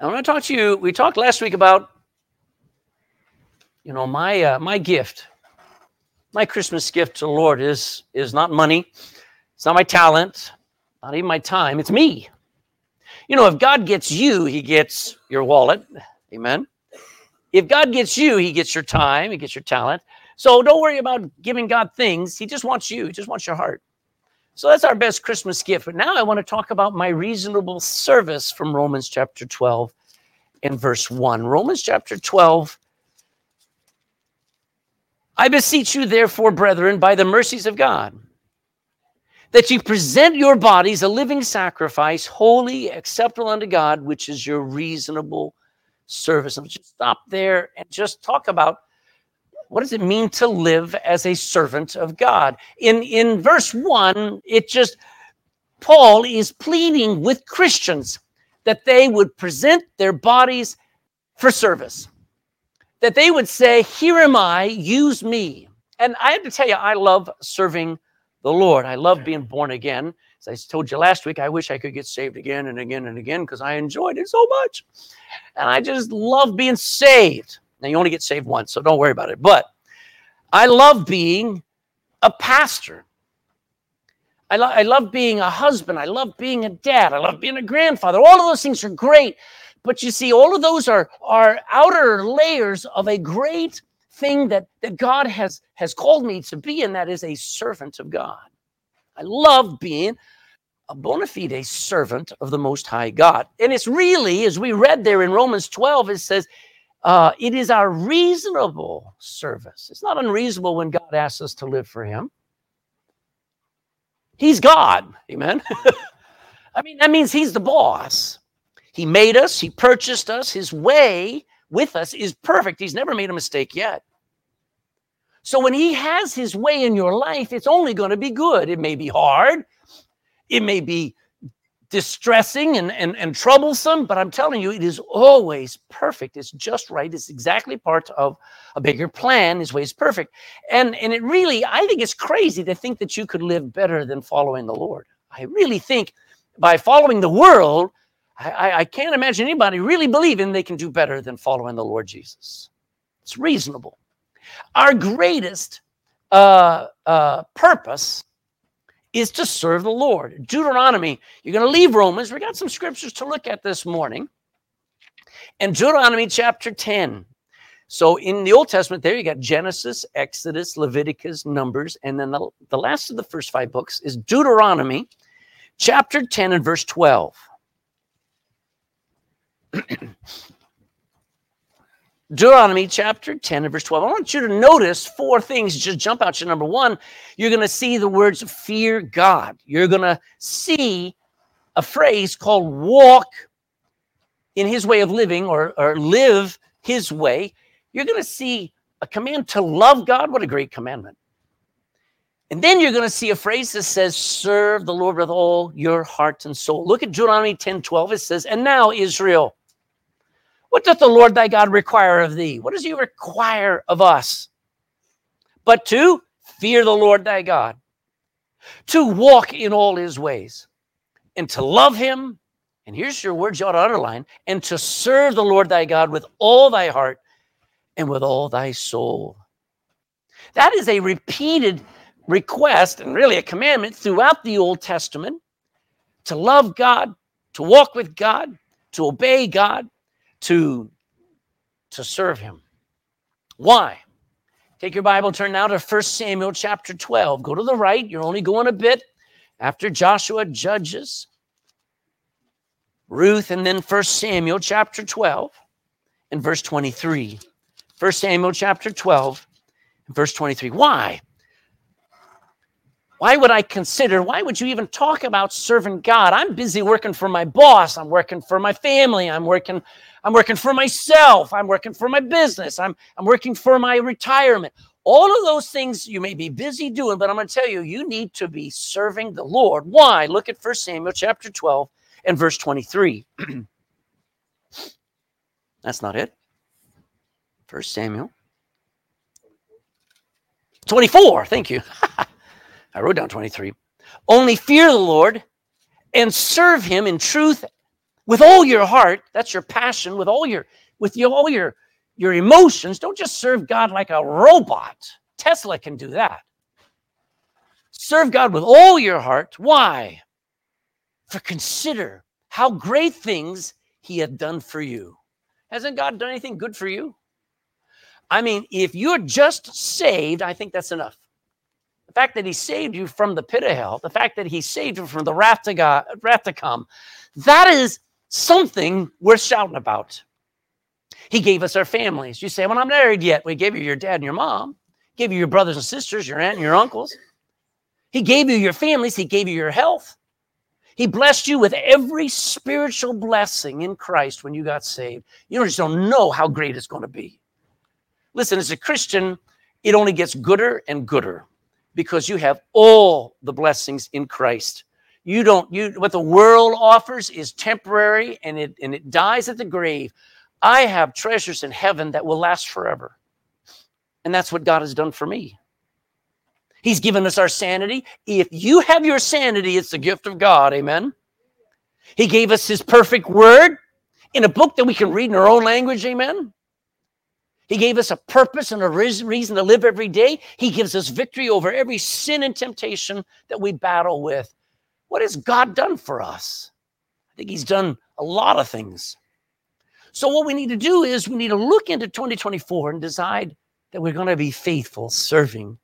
I want to talk to you. We talked last week about, you know, my uh, my gift, my Christmas gift to the Lord is is not money, it's not my talent, not even my time. It's me. You know, if God gets you, He gets your wallet. Amen. If God gets you, He gets your time, He gets your talent. So don't worry about giving God things. He just wants you. He just wants your heart. So that's our best Christmas gift. But now I want to talk about my reasonable service from Romans chapter 12 and verse 1. Romans chapter 12. I beseech you, therefore, brethren, by the mercies of God, that you present your bodies a living sacrifice, holy, acceptable unto God, which is your reasonable service. And just stop there and just talk about what does it mean to live as a servant of God? In, in verse 1, it just, Paul is pleading with Christians that they would present their bodies for service, that they would say, Here am I, use me. And I have to tell you, I love serving the Lord. I love being born again. As I told you last week, I wish I could get saved again and again and again because I enjoyed it so much. And I just love being saved. Now, you only get saved once, so don't worry about it. But I love being a pastor. I, lo- I love being a husband. I love being a dad. I love being a grandfather. All of those things are great. But you see, all of those are, are outer layers of a great thing that, that God has, has called me to be, and that is a servant of God. I love being a bona fide servant of the Most High God. And it's really, as we read there in Romans 12, it says, uh, it is our reasonable service. It's not unreasonable when God asks us to live for Him. He's God. Amen. I mean, that means He's the boss. He made us, He purchased us. His way with us is perfect. He's never made a mistake yet. So when He has His way in your life, it's only going to be good. It may be hard, it may be distressing and, and, and troublesome, but I'm telling you, it is always perfect. It's just right. It's exactly part of a bigger plan. His way is perfect. And, and it really, I think it's crazy to think that you could live better than following the Lord. I really think by following the world, I, I can't imagine anybody really believing they can do better than following the Lord Jesus. It's reasonable. Our greatest uh, uh, purpose is to serve the Lord. Deuteronomy, you're going to leave Romans. We got some scriptures to look at this morning. And Deuteronomy chapter 10. So in the Old Testament, there you got Genesis, Exodus, Leviticus, Numbers, and then the, the last of the first five books is Deuteronomy chapter 10 and verse 12. Deuteronomy chapter 10 and verse 12. I want you to notice four things just jump out you. Number one, you're going to see the words fear God. You're going to see a phrase called walk in his way of living or, or live his way. You're going to see a command to love God. What a great commandment. And then you're going to see a phrase that says, serve the Lord with all your heart and soul. Look at Deuteronomy 10 12. It says, and now, Israel, what doth the Lord thy God require of thee? What does he require of us? But to fear the Lord thy God, to walk in all his ways, and to love him. And here's your words you ought to underline and to serve the Lord thy God with all thy heart and with all thy soul. That is a repeated request and really a commandment throughout the Old Testament to love God, to walk with God, to obey God, to, to serve him. Why? Take your Bible, turn now to 1 Samuel chapter 12. Go to the right. You're only going a bit after Joshua, Judges, Ruth, and then 1 Samuel chapter 12 and verse 23. 1 Samuel chapter 12 and verse 23. Why? Why would I consider, why would you even talk about serving God? I'm busy working for my boss. I'm working for my family. I'm working, I'm working for myself. I'm working for my business. I'm, I'm working for my retirement. All of those things you may be busy doing, but I'm going to tell you, you need to be serving the Lord. Why? Look at 1 Samuel chapter 12 and verse 23. That's not it. 1 Samuel 24. Thank you. I wrote down 23. Only fear the Lord and serve him in truth with all your heart, that's your passion, with all your with your, all your your emotions. Don't just serve God like a robot. Tesla can do that. Serve God with all your heart. Why? For consider how great things he hath done for you. Hasn't God done anything good for you? I mean, if you're just saved, I think that's enough. The fact that he saved you from the pit of hell, the fact that he saved you from the wrath to, God, wrath to come, that is something worth shouting about. He gave us our families. You say, Well, I'm not married yet. We gave you your dad and your mom, gave you your brothers and sisters, your aunt and your uncles. He gave you your families, He gave you your health. He blessed you with every spiritual blessing in Christ when you got saved. You just don't know how great it's going to be. Listen, as a Christian, it only gets gooder and gooder because you have all the blessings in Christ. You don't, you what the world offers is temporary and it and it dies at the grave. I have treasures in heaven that will last forever. And that's what God has done for me. He's given us our sanity. If you have your sanity, it's the gift of God. Amen. He gave us his perfect word in a book that we can read in our own language. Amen. He gave us a purpose and a reason to live every day. He gives us victory over every sin and temptation that we battle with. What has God done for us? I think He's done a lot of things. So, what we need to do is we need to look into 2024 and decide that we're going to be faithful serving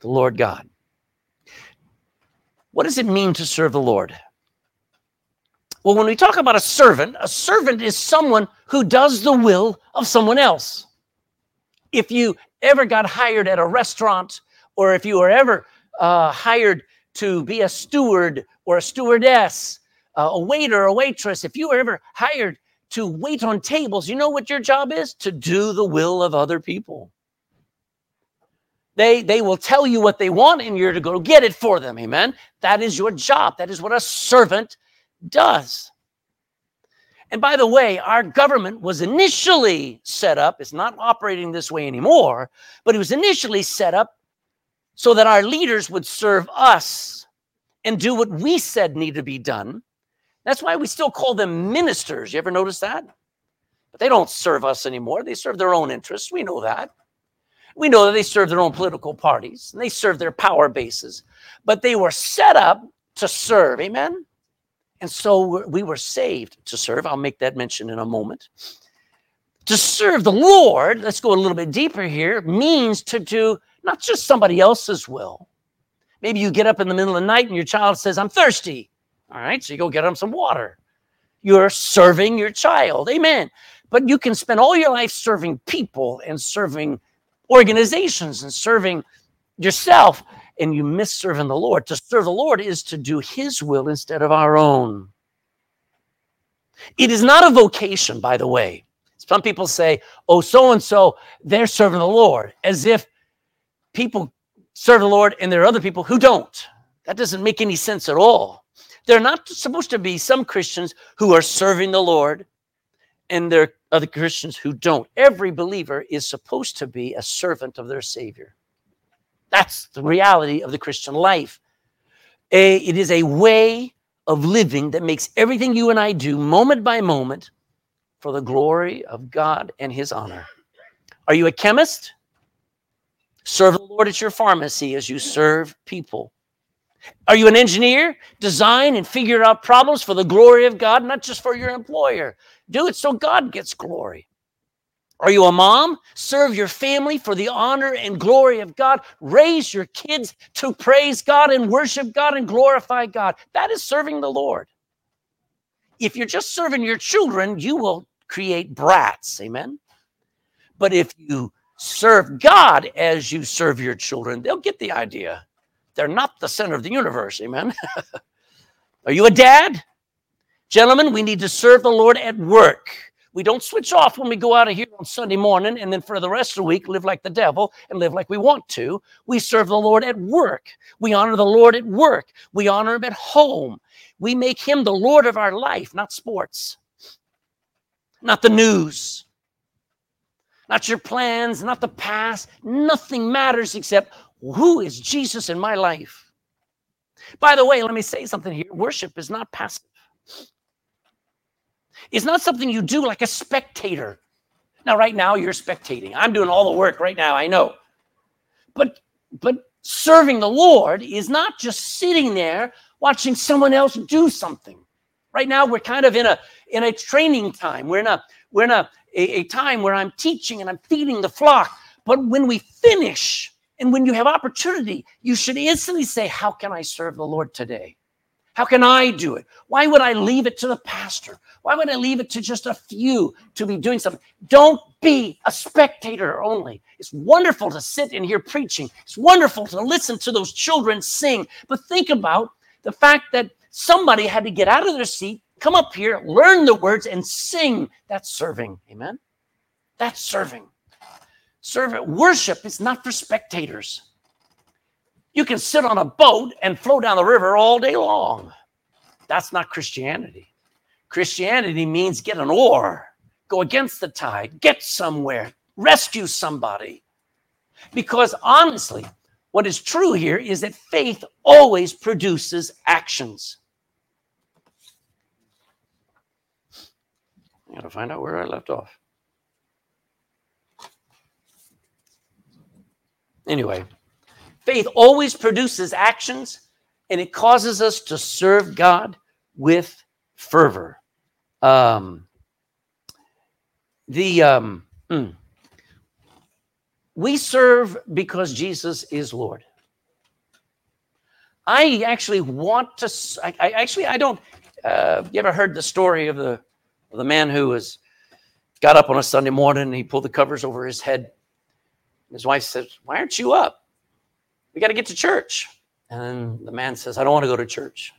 the Lord God. What does it mean to serve the Lord? Well, when we talk about a servant, a servant is someone who does the will of someone else. If you ever got hired at a restaurant, or if you were ever uh, hired to be a steward or a stewardess, uh, a waiter, a waitress, if you were ever hired to wait on tables, you know what your job is? To do the will of other people. They, they will tell you what they want and you're to go get it for them. Amen. That is your job. That is what a servant does. And by the way, our government was initially set up, it's not operating this way anymore, but it was initially set up so that our leaders would serve us and do what we said needed to be done that's why we still call them ministers. You ever notice that? But they don't serve us anymore. They serve their own interests. We know that. We know that they serve their own political parties and they serve their power bases. But they were set up to serve. Amen? And so we were saved to serve. I'll make that mention in a moment. To serve the Lord, let's go a little bit deeper here, means to do not just somebody else's will. Maybe you get up in the middle of the night and your child says, I'm thirsty. All right, so you go get them some water. You're serving your child. Amen. But you can spend all your life serving people and serving organizations and serving yourself, and you miss serving the Lord. To serve the Lord is to do His will instead of our own. It is not a vocation, by the way. Some people say, oh, so and so, they're serving the Lord, as if people serve the Lord and there are other people who don't. That doesn't make any sense at all. There are not supposed to be some Christians who are serving the Lord and there are other Christians who don't. Every believer is supposed to be a servant of their Savior. That's the reality of the Christian life. A, it is a way of living that makes everything you and I do moment by moment for the glory of God and His honor. Are you a chemist? Serve the Lord at your pharmacy as you serve people. Are you an engineer? Design and figure out problems for the glory of God, not just for your employer. Do it so God gets glory. Are you a mom? Serve your family for the honor and glory of God. Raise your kids to praise God and worship God and glorify God. That is serving the Lord. If you're just serving your children, you will create brats. Amen. But if you serve God as you serve your children, they'll get the idea. They're not the center of the universe. Amen. Are you a dad? Gentlemen, we need to serve the Lord at work. We don't switch off when we go out of here on Sunday morning and then for the rest of the week live like the devil and live like we want to. We serve the Lord at work. We honor the Lord at work. We honor him at home. We make him the Lord of our life, not sports, not the news, not your plans, not the past. Nothing matters except who is Jesus in my life? By the way, let me say something here worship is not passive. It's not something you do like a spectator. Now, right now, you're spectating. I'm doing all the work right now, I know. But but serving the Lord is not just sitting there watching someone else do something. Right now, we're kind of in a in a training time. We're in a we're in a, a, a time where I'm teaching and I'm feeding the flock. But when we finish and when you have opportunity, you should instantly say, How can I serve the Lord today? How can I do it? Why would I leave it to the pastor? Why would I leave it to just a few to be doing something? Don't be a spectator only. It's wonderful to sit and hear preaching. It's wonderful to listen to those children sing. But think about the fact that somebody had to get out of their seat, come up here, learn the words, and sing. That's serving. Amen? That's serving. Worship is not for spectators. You can sit on a boat and flow down the river all day long. That's not Christianity. Christianity means get an oar, go against the tide, get somewhere, rescue somebody. Because honestly, what is true here is that faith always produces actions. I gotta find out where I left off. Anyway, Faith always produces actions and it causes us to serve God with fervor. Um, the um, mm, we serve because Jesus is Lord. I actually want to. I, I actually I don't. Uh, you ever heard the story of the the man who was got up on a Sunday morning and he pulled the covers over his head? His wife says, "Why aren't you up?" We got to get to church. And the man says, I don't want to go to church.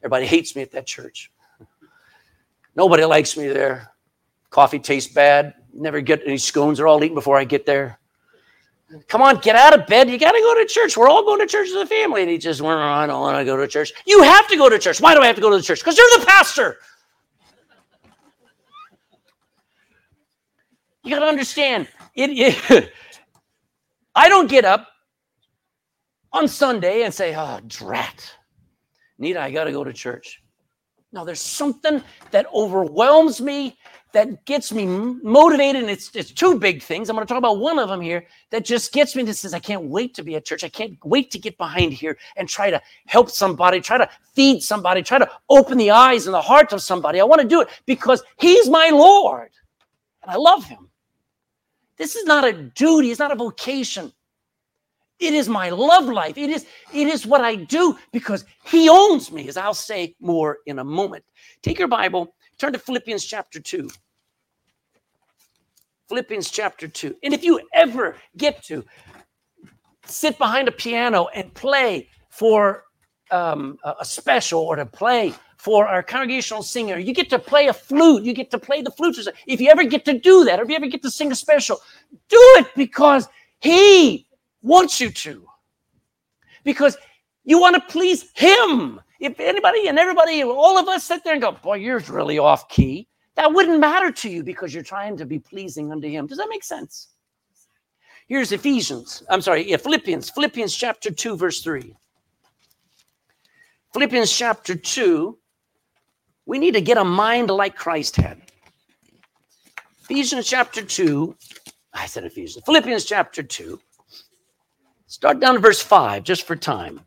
Everybody hates me at that church. Nobody likes me there. Coffee tastes bad. Never get any scones. They're all eaten before I get there. Come on, get out of bed. You got to go to church. We're all going to church as a family. And he just went, I don't want to go to church. You have to go to church. Why do I have to go to the church? Because you're the pastor. You got to understand. It, it I don't get up on Sunday and say, oh, drat, Nita, I got to go to church. No, there's something that overwhelms me, that gets me motivated. And it's, it's two big things. I'm going to talk about one of them here that just gets me that says, I can't wait to be at church. I can't wait to get behind here and try to help somebody, try to feed somebody, try to open the eyes and the heart of somebody. I want to do it because He's my Lord and I love Him. This is not a duty, it's not a vocation. It is my love life. It is, it is what I do because he owns me, as I'll say more in a moment. Take your Bible, turn to Philippians chapter 2. Philippians chapter 2. And if you ever get to sit behind a piano and play for um, a special or to play for our congregational singer, you get to play a flute, you get to play the flute. If you ever get to do that, or if you ever get to sing a special, do it because he wants you to because you want to please him. If anybody and everybody, all of us sit there and go, Boy, you're really off key, that wouldn't matter to you because you're trying to be pleasing unto him. Does that make sense? Here's Ephesians. I'm sorry, yeah, Philippians, Philippians chapter 2, verse 3. Philippians chapter 2, we need to get a mind like Christ had. Ephesians chapter 2, I said Ephesians, Philippians chapter 2, Start down to verse 5, just for time.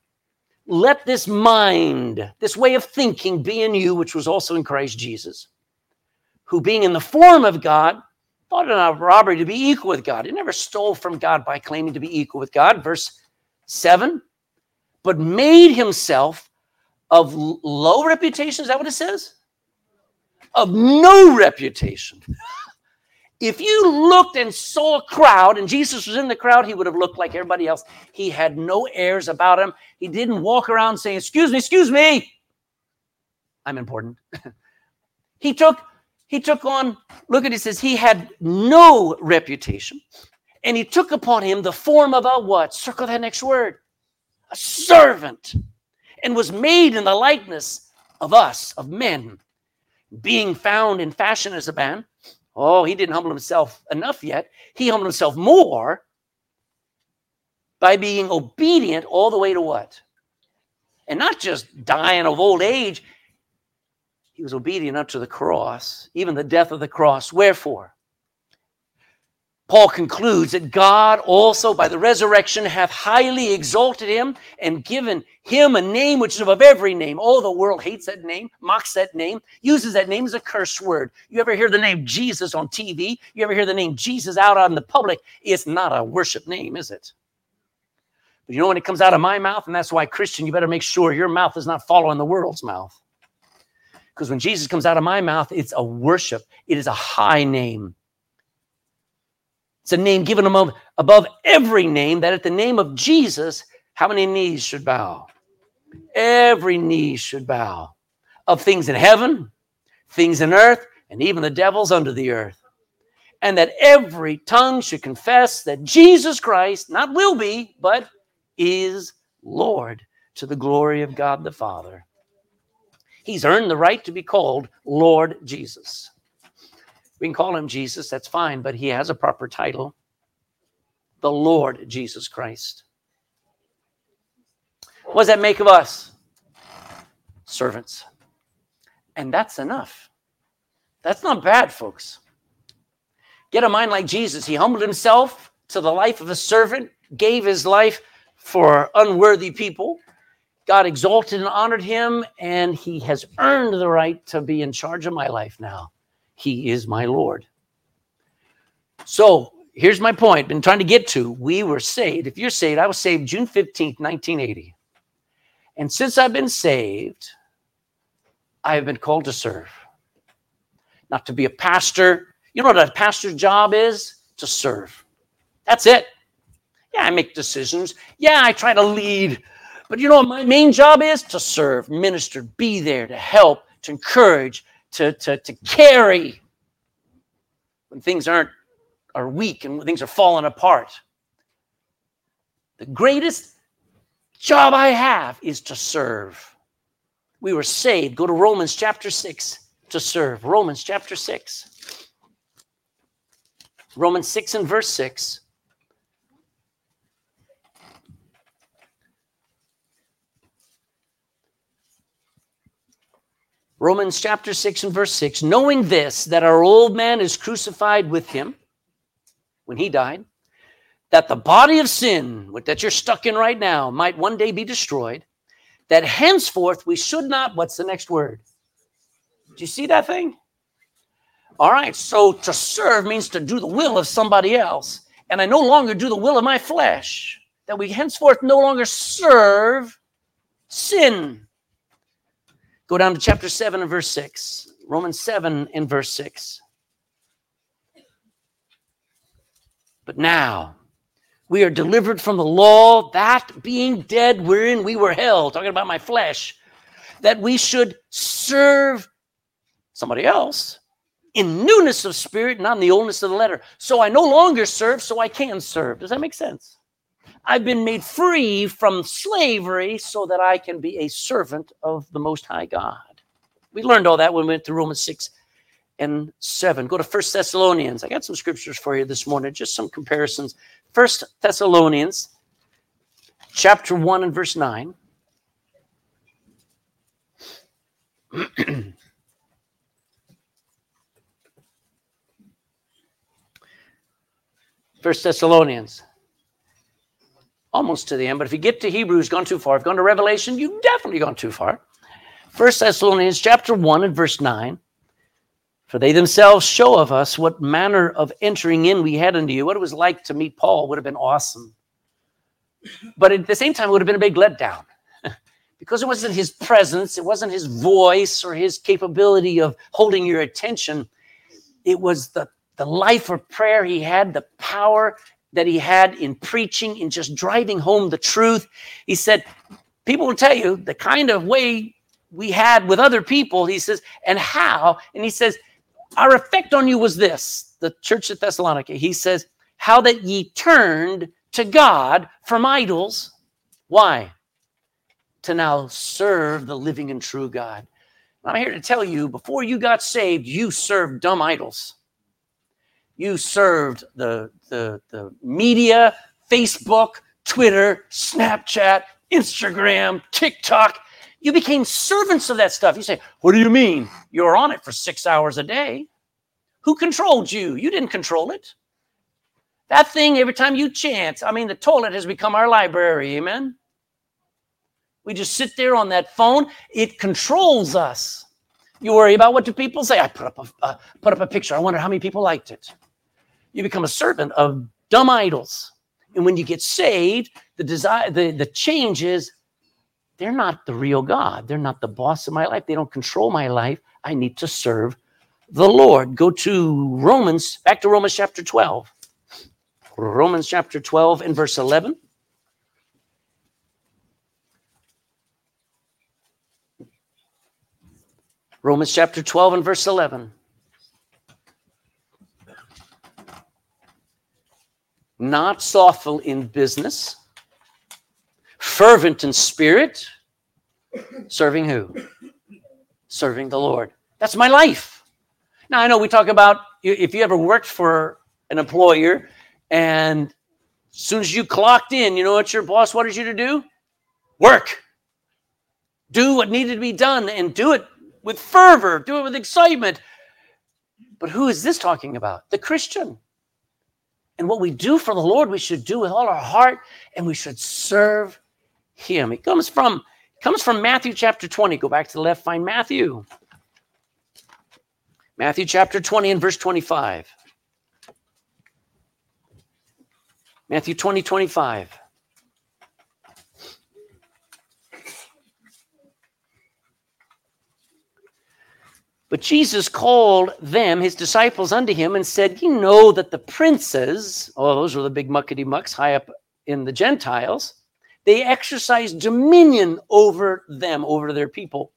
Let this mind, this way of thinking, be in you, which was also in Christ Jesus, who being in the form of God, thought it not robbery to be equal with God. He never stole from God by claiming to be equal with God. Verse 7 but made himself of low reputation. Is that what it says? Of no reputation. If you looked and saw a crowd and Jesus was in the crowd, he would have looked like everybody else. He had no airs about him. He didn't walk around saying, Excuse me, excuse me. I'm important. he took he took on, look at it, he says he had no reputation. And he took upon him the form of a what? Circle that next word. A servant. And was made in the likeness of us, of men, being found in fashion as a man Oh, he didn't humble himself enough yet. He humbled himself more by being obedient all the way to what? And not just dying of old age. He was obedient unto the cross, even the death of the cross. Wherefore? Paul concludes that God also, by the resurrection, hath highly exalted him and given him a name which is above every name. Oh, the world hates that name, mocks that name, uses that name as a curse word. You ever hear the name Jesus on TV? You ever hear the name Jesus out on the public? It's not a worship name, is it? But you know when it comes out of my mouth, and that's why, Christian, you better make sure your mouth is not following the world's mouth. Because when Jesus comes out of my mouth, it's a worship, it is a high name. It's a name given above, above every name, that at the name of Jesus, how many knees should bow? Every knee should bow of things in heaven, things in earth, and even the devils under the earth. And that every tongue should confess that Jesus Christ, not will be, but is Lord to the glory of God the Father. He's earned the right to be called Lord Jesus. We can call him Jesus, that's fine, but he has a proper title the Lord Jesus Christ. What does that make of us? Servants. And that's enough. That's not bad, folks. Get a mind like Jesus. He humbled himself to the life of a servant, gave his life for unworthy people. God exalted and honored him, and he has earned the right to be in charge of my life now. He is my Lord. So here's my point. Been trying to get to. We were saved. If you're saved, I was saved June 15th, 1980. And since I've been saved, I have been called to serve. Not to be a pastor. You know what a pastor's job is? To serve. That's it. Yeah, I make decisions. Yeah, I try to lead. But you know what my main job is? To serve, minister, be there, to help, to encourage, to, to, to carry when things aren't are weak and things are falling apart. The greatest job I have is to serve. We were saved. Go to Romans chapter 6 to serve. Romans chapter 6. Romans 6 and verse 6. Romans chapter 6 and verse 6 knowing this, that our old man is crucified with him when he died, that the body of sin that you're stuck in right now might one day be destroyed, that henceforth we should not, what's the next word? Do you see that thing? All right, so to serve means to do the will of somebody else. And I no longer do the will of my flesh, that we henceforth no longer serve sin. Go down to chapter 7 and verse 6. Romans 7 and verse 6. But now we are delivered from the law, that being dead wherein we were held, talking about my flesh, that we should serve somebody else in newness of spirit, not in the oldness of the letter. So I no longer serve, so I can serve. Does that make sense? I've been made free from slavery so that I can be a servant of the Most High God. We learned all that when we went to Romans 6 and 7. Go to First Thessalonians. I got some scriptures for you this morning, just some comparisons. First Thessalonians chapter 1 and verse 9. First Thessalonians almost to the end. But if you get to Hebrews, gone too far. If you've gone to Revelation, you've definitely gone too far. First Thessalonians chapter 1 and verse 9. For they themselves show of us what manner of entering in we had unto you. What it was like to meet Paul would have been awesome. But at the same time, it would have been a big letdown. because it wasn't his presence, it wasn't his voice or his capability of holding your attention. It was the, the life of prayer he had, the power that he had in preaching, in just driving home the truth. He said, People will tell you the kind of way we had with other people, he says, and how. And he says, Our effect on you was this the church at Thessalonica. He says, How that ye turned to God from idols. Why? To now serve the living and true God. I'm here to tell you before you got saved, you served dumb idols you served the, the, the media, Facebook, Twitter, Snapchat, Instagram, TikTok. You became servants of that stuff. You say, What do you mean? You're on it for six hours a day. Who controlled you? You didn't control it. That thing, every time you chant, I mean, the toilet has become our library. Amen. We just sit there on that phone. It controls us. You worry about what do people say. I put up a uh, put up a picture. I wonder how many people liked it. You become a servant of dumb idols. And when you get saved, the desire, the, the change is they're not the real God. They're not the boss of my life. They don't control my life. I need to serve the Lord. Go to Romans, back to Romans chapter 12. Romans chapter 12 and verse 11. Romans chapter 12 and verse 11. Not slothful in business, fervent in spirit, serving who? Serving the Lord. That's my life. Now, I know we talk about if you ever worked for an employer and as soon as you clocked in, you know what your boss wanted you to do? Work. Do what needed to be done and do it with fervor, do it with excitement. But who is this talking about? The Christian. And what we do for the Lord, we should do with all our heart and we should serve him. It comes from comes from Matthew chapter 20. Go back to the left, find Matthew. Matthew chapter 20 and verse 25. Matthew 20, 25. But Jesus called them, his disciples, unto him and said, You know that the princes, oh, those were the big muckety mucks high up in the Gentiles, they exercise dominion over them, over their people.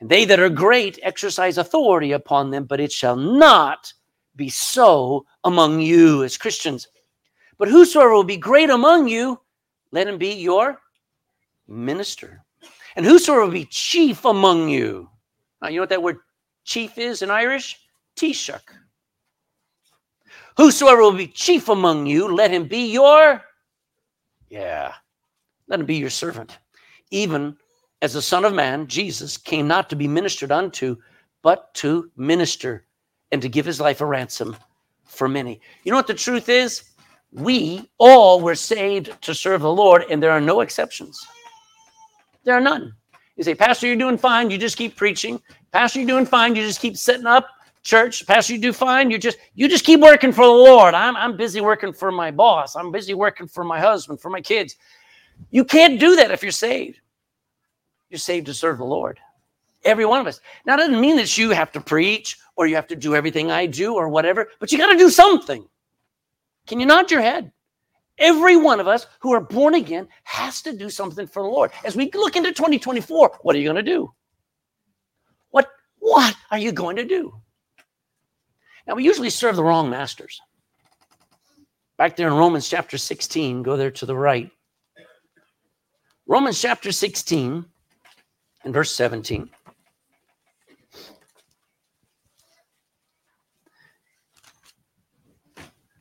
And they that are great exercise authority upon them, but it shall not be so among you as Christians. But whosoever will be great among you, let him be your minister. And whosoever will be chief among you, now, you know what that word chief is in Irish? Taoiseach. Whosoever will be chief among you, let him be your, yeah, let him be your servant. Even as the Son of Man, Jesus, came not to be ministered unto, but to minister and to give his life a ransom for many. You know what the truth is? We all were saved to serve the Lord, and there are no exceptions. There are none. You say, Pastor, you're doing fine. You just keep preaching. Pastor, you're doing fine. You just keep setting up church. Pastor, you do fine. You just you just keep working for the Lord. I'm I'm busy working for my boss. I'm busy working for my husband, for my kids. You can't do that if you're saved. You're saved to serve the Lord. Every one of us. Now, it doesn't mean that you have to preach or you have to do everything I do or whatever, but you got to do something. Can you nod your head? Every one of us who are born again has to do something for the Lord. As we look into 2024, what are you going to do? What, what are you going to do? Now, we usually serve the wrong masters. Back there in Romans chapter 16, go there to the right. Romans chapter 16 and verse 17.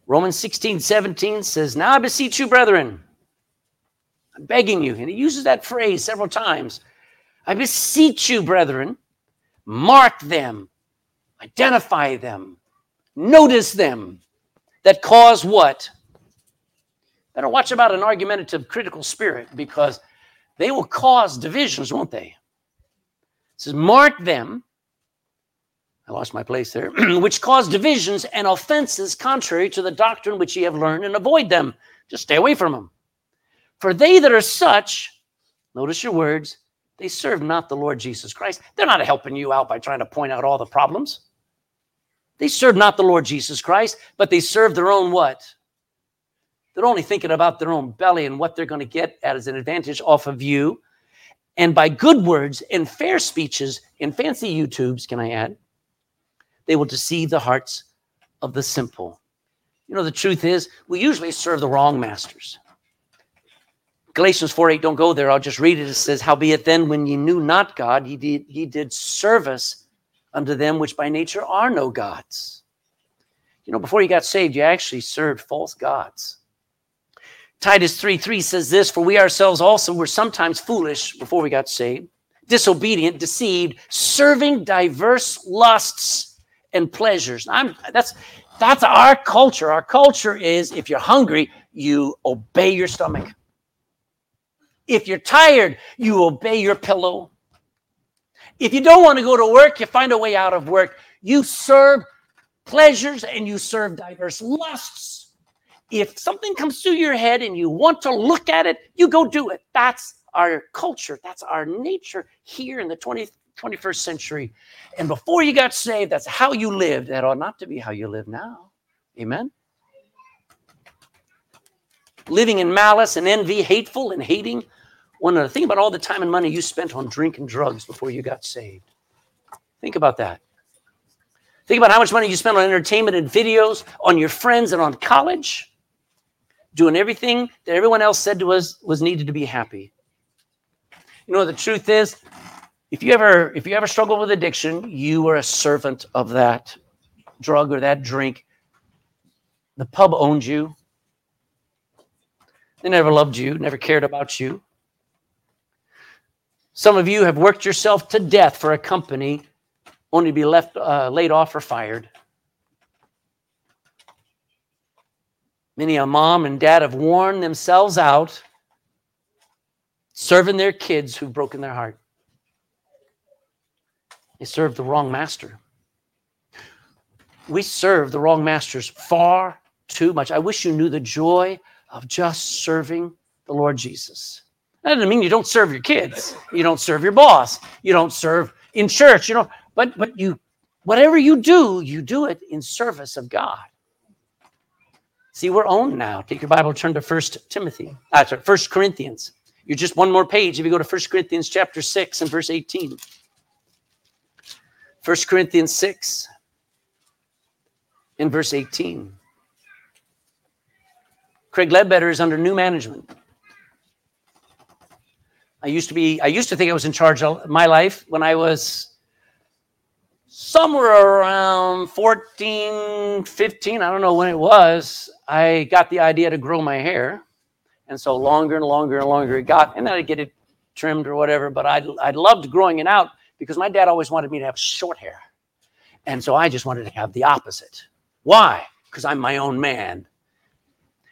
Romans 16, 17 says, Now I beseech you, brethren, I'm begging you. And he uses that phrase several times. I beseech you, brethren, mark them, identify them, notice them that cause what? Better watch about an argumentative, critical spirit because they will cause divisions, won't they? It says, mark them I lost my place there, which cause divisions and offenses contrary to the doctrine which ye have learned, and avoid them. Just stay away from them. For they that are such, notice your words, they serve not the Lord Jesus Christ. They're not helping you out by trying to point out all the problems. They serve not the Lord Jesus Christ, but they serve their own what? They're only thinking about their own belly and what they're going to get as an advantage off of you. And by good words and fair speeches and fancy YouTubes, can I add, they will deceive the hearts of the simple. You know, the truth is, we usually serve the wrong masters. Galatians 4 8, don't go there. I'll just read it. It says, Howbeit then, when ye knew not God, ye did, ye did service unto them which by nature are no gods. You know, before you got saved, you actually served false gods. Titus 3 3 says this, For we ourselves also were sometimes foolish before we got saved disobedient, deceived, serving diverse lusts and pleasures. I'm that's that's our culture. Our culture is if you're hungry, you obey your stomach. If you're tired, you obey your pillow. If you don't want to go to work, you find a way out of work. You serve pleasures and you serve diverse lusts. If something comes through your head and you want to look at it, you go do it. That's our culture. That's our nature here in the 20th, 21st century. And before you got saved, that's how you lived. That ought not to be how you live now. Amen. Living in malice and envy, hateful and hating one another. Think about all the time and money you spent on drink and drugs before you got saved. Think about that. Think about how much money you spent on entertainment and videos, on your friends and on college, doing everything that everyone else said to us was needed to be happy. You know the truth is, if you ever if you ever struggle with addiction, you were a servant of that drug or that drink. The pub owned you. They never loved you, never cared about you. Some of you have worked yourself to death for a company only to be left uh, laid off or fired. Many a mom and dad have worn themselves out serving their kids who've broken their heart. Serve the wrong master. We serve the wrong masters far too much. I wish you knew the joy of just serving the Lord Jesus. That doesn't mean you don't serve your kids. You don't serve your boss. You don't serve in church. You know, but but you whatever you do, you do it in service of God. See, we're owned now. Take your Bible, turn to First Timothy. Uh, sorry, First Corinthians. You're just one more page if you go to First Corinthians chapter 6 and verse 18. 1 Corinthians 6 in verse 18. Craig Ledbetter is under new management. I used to be, I used to think I was in charge of my life when I was somewhere around 14, 15, I don't know when it was. I got the idea to grow my hair. And so longer and longer and longer it got, and then I'd get it trimmed or whatever. But I I loved growing it out because my dad always wanted me to have short hair. And so I just wanted to have the opposite. Why? Because I'm my own man.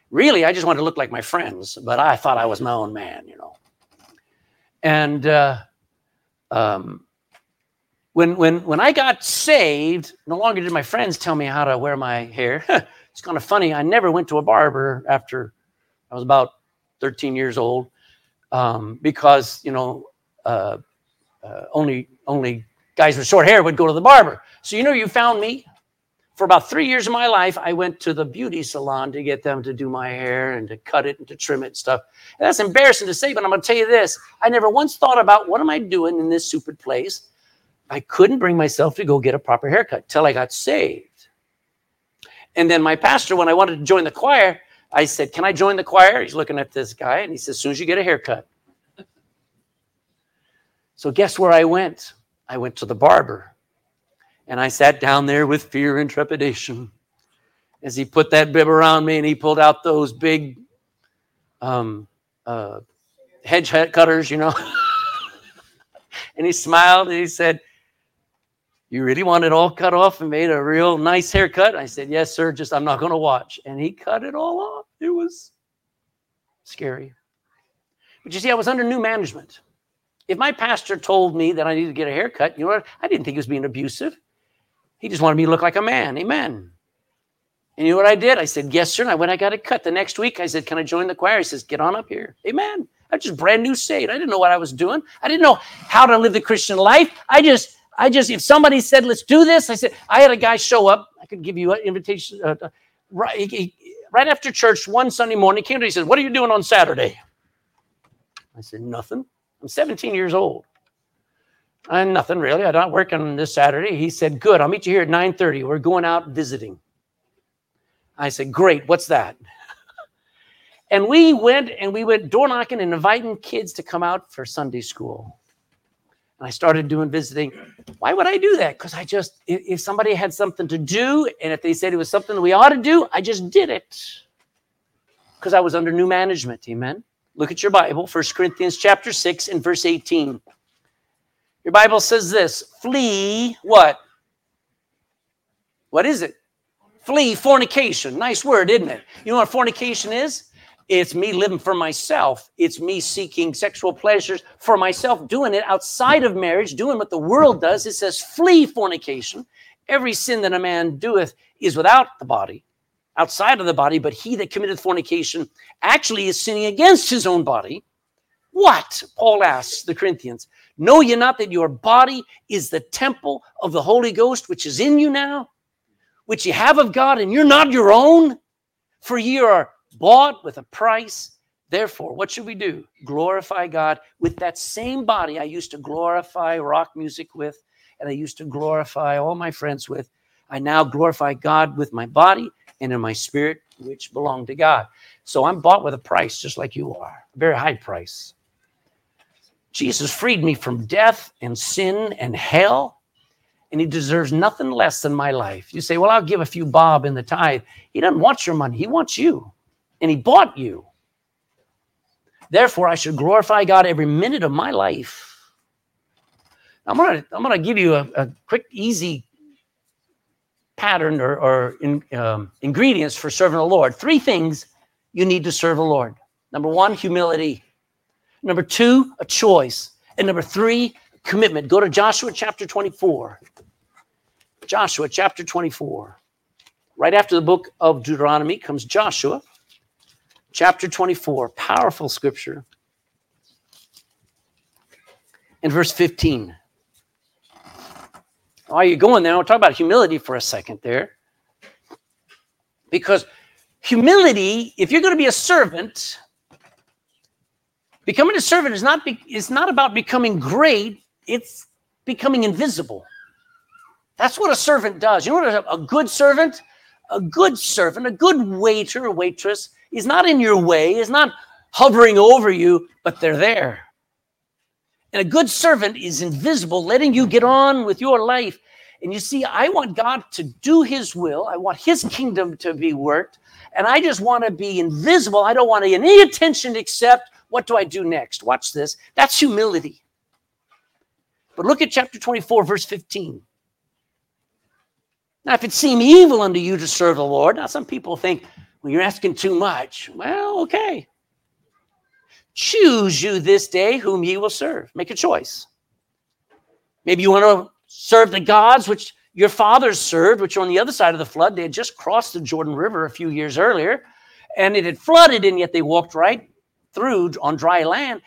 Really, I just wanted to look like my friends, but I thought I was my own man, you know. And uh, um, when when when I got saved, no longer did my friends tell me how to wear my hair. it's kind of funny. I never went to a barber after I was about 13 years old um, because you know uh, uh, only only guys with short hair would go to the barber. So you know you found me. For about three years of my life, I went to the beauty salon to get them to do my hair and to cut it and to trim it and stuff. And that's embarrassing to say, but I'm going to tell you this: I never once thought about what am I doing in this stupid place I couldn't bring myself to go get a proper haircut till I got saved. And then my pastor, when I wanted to join the choir, I said, Can I join the choir? He's looking at this guy and he says, As soon as you get a haircut. So, guess where I went? I went to the barber. And I sat down there with fear and trepidation as he put that bib around me and he pulled out those big um, uh, hedge cutters, you know. and he smiled and he said, you really want it all cut off and made a real nice haircut? I said, Yes, sir. Just I'm not going to watch. And he cut it all off. It was scary. But you see, I was under new management. If my pastor told me that I needed to get a haircut, you know what? I didn't think he was being abusive. He just wanted me to look like a man. Amen. And you know what I did? I said, Yes, sir. And I went, I got it cut. The next week, I said, Can I join the choir? He says, Get on up here. Amen. I just brand new saved. I didn't know what I was doing. I didn't know how to live the Christian life. I just I just, if somebody said, let's do this, I said, I had a guy show up. I could give you an invitation. Uh, uh right, he, right after church one Sunday morning, he came to me, he said, What are you doing on Saturday? I said, Nothing. I'm 17 years old. And nothing really. I'm not working this Saturday. He said, Good. I'll meet you here at 9:30. We're going out visiting. I said, Great. What's that? and we went and we went door knocking and inviting kids to come out for Sunday school and I started doing visiting. Why would I do that? Because I just, if somebody had something to do, and if they said it was something that we ought to do, I just did it. Because I was under new management. Amen. Look at your Bible, First Corinthians chapter 6 and verse 18. Your Bible says this flee what? What is it? Flee fornication. Nice word, isn't it? You know what fornication is? It's me living for myself. It's me seeking sexual pleasures for myself, doing it outside of marriage, doing what the world does. It says, flee fornication. Every sin that a man doeth is without the body, outside of the body, but he that committeth fornication actually is sinning against his own body. What? Paul asks the Corinthians. Know ye not that your body is the temple of the Holy Ghost, which is in you now, which ye have of God, and you're not your own? For ye are bought with a price. Therefore, what should we do? Glorify God with that same body I used to glorify rock music with, and I used to glorify all my friends with. I now glorify God with my body and in my spirit, which belong to God. So I'm bought with a price, just like you are, a very high price. Jesus freed me from death and sin and hell, and he deserves nothing less than my life. You say, Well, I'll give a few bob in the tithe. He doesn't want your money, he wants you, and he bought you. Therefore, I should glorify God every minute of my life. I'm gonna, I'm gonna give you a, a quick, easy pattern or, or in, um, ingredients for serving the Lord. Three things you need to serve the Lord. Number one, humility. Number two, a choice. And number three, commitment. Go to Joshua chapter 24. Joshua chapter 24. Right after the book of Deuteronomy comes Joshua chapter 24. Powerful scripture. In verse 15. Are you going there? I'll talk about humility for a second there. Because humility, if you're going to be a servant, becoming a servant is not, be, is not about becoming great, it's becoming invisible. That's what a servant does. You know what a, a good servant? A good servant, a good waiter or waitress is not in your way, is not hovering over you, but they're there. And a good servant is invisible, letting you get on with your life. And you see, I want God to do his will. I want his kingdom to be worked. And I just want to be invisible. I don't want any attention except what do I do next? Watch this. That's humility. But look at chapter 24, verse 15. Now, if it seem evil unto you to serve the Lord, now some people think, well, you're asking too much. Well, okay. Choose you this day whom ye will serve. Make a choice. Maybe you want to serve the gods which your fathers served, which are on the other side of the flood. They had just crossed the Jordan River a few years earlier, and it had flooded, and yet they walked right through on dry land.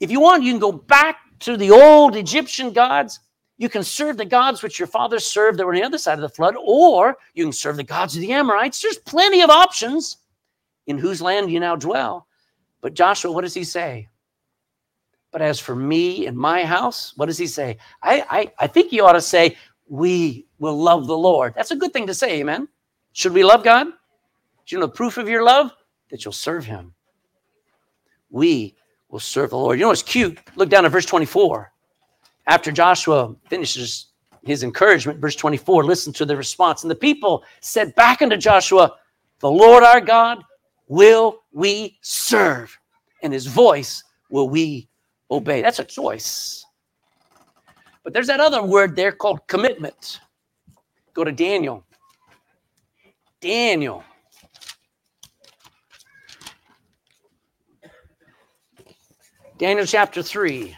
If you want, you can go back to the old Egyptian gods. You can serve the gods which your fathers served that were on the other side of the flood, or you can serve the gods of the Amorites. There's plenty of options in whose land you now dwell. But Joshua, what does he say? But as for me and my house, what does he say? I, I, I think he ought to say, We will love the Lord. That's a good thing to say, amen. Should we love God? Do you know the proof of your love? That you'll serve him. We will serve the Lord. You know what's cute? Look down at verse 24. After Joshua finishes his encouragement, verse 24, listen to the response. And the people said back unto Joshua, The Lord our God will we serve, and his voice will we obey. That's a choice. But there's that other word there called commitment. Go to Daniel. Daniel. Daniel chapter 3.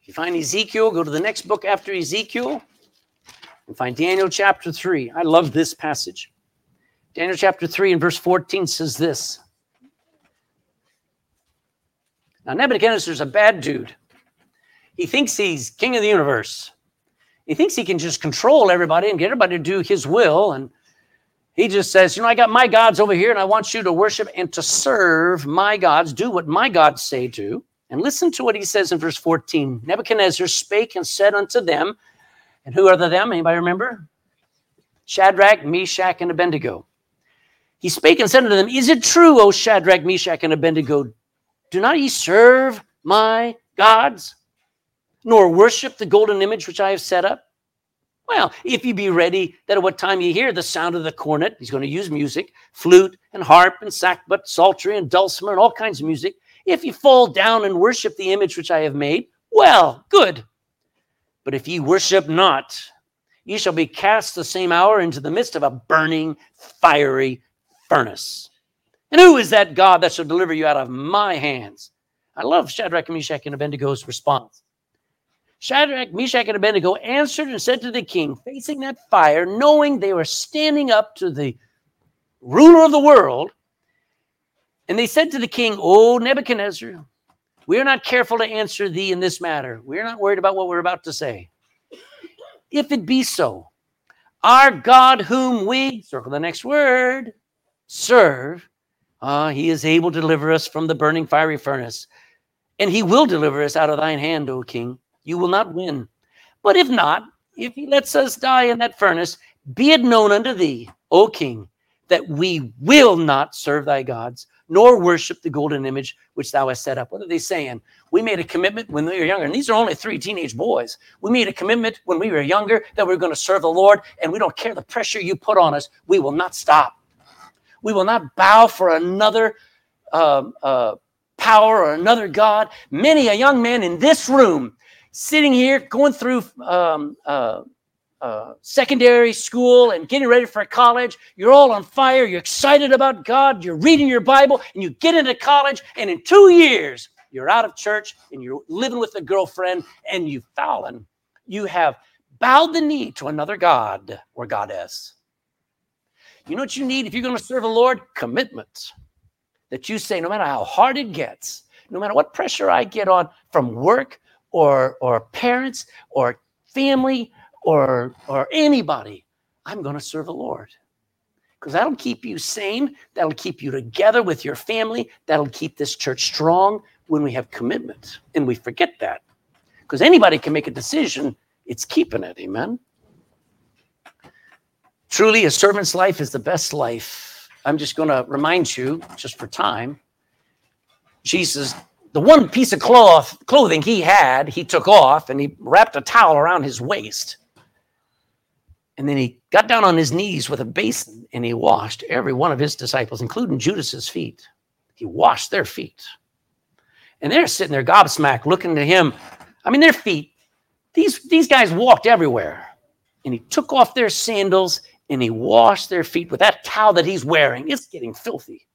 If you find Ezekiel, go to the next book after Ezekiel and find Daniel chapter 3. I love this passage. Daniel chapter 3 and verse 14 says this now, Nebuchadnezzar's a bad dude. He thinks he's king of the universe. He thinks he can just control everybody and get everybody to do his will. And he just says, You know, I got my gods over here, and I want you to worship and to serve my gods, do what my gods say do. And listen to what he says in verse 14 Nebuchadnezzar spake and said unto them, and who are the them? Anybody remember? Shadrach, Meshach, and Abednego. He spake and said unto them, Is it true, O Shadrach, Meshach, and Abednego? Do not ye serve my gods, nor worship the golden image which I have set up? Well, if ye be ready, that at what time ye hear the sound of the cornet, he's going to use music, flute and harp and sackbut, psaltery and dulcimer and all kinds of music. If ye fall down and worship the image which I have made, well, good. But if ye worship not, ye shall be cast the same hour into the midst of a burning, fiery furnace. And who is that God that shall deliver you out of my hands? I love Shadrach, Meshach, and Abednego's response. Shadrach, Meshach, and Abednego answered and said to the king, facing that fire, knowing they were standing up to the ruler of the world, and they said to the king, O Nebuchadnezzar, we are not careful to answer thee in this matter. We are not worried about what we're about to say. If it be so, our God, whom we, circle the next word, serve, uh, he is able to deliver us from the burning fiery furnace, and he will deliver us out of thine hand, O king. You will not win. But if not, if he lets us die in that furnace, be it known unto thee, O king, that we will not serve thy gods, nor worship the golden image which thou hast set up. What are they saying? We made a commitment when we were younger, and these are only three teenage boys. We made a commitment when we were younger that we are going to serve the Lord, and we don't care the pressure you put on us. We will not stop. We will not bow for another um, uh, power or another God. Many a young man in this room, sitting here, going through um, uh, uh, secondary school and getting ready for college. You're all on fire. You're excited about God. You're reading your Bible, and you get into college, and in two years, you're out of church and you're living with a girlfriend, and you've fallen. You have bowed the knee to another God or goddess. You know what you need if you're going to serve the Lord? Commitment. That you say, no matter how hard it gets, no matter what pressure I get on from work or, or parents or family or or anybody, I'm going to serve the Lord. Because that'll keep you sane, that'll keep you together with your family, that'll keep this church strong when we have commitment. And we forget that. Because anybody can make a decision, it's keeping it. Amen. Truly, a servant's life is the best life. I'm just going to remind you, just for time, Jesus, the one piece of cloth, clothing he had, he took off and he wrapped a towel around his waist. And then he got down on his knees with a basin and he washed every one of his disciples, including Judas's feet. He washed their feet. And they're sitting there gobsmacked looking to him. I mean, their feet, these, these guys walked everywhere. And he took off their sandals and he washed their feet with that towel that he's wearing. It's getting filthy.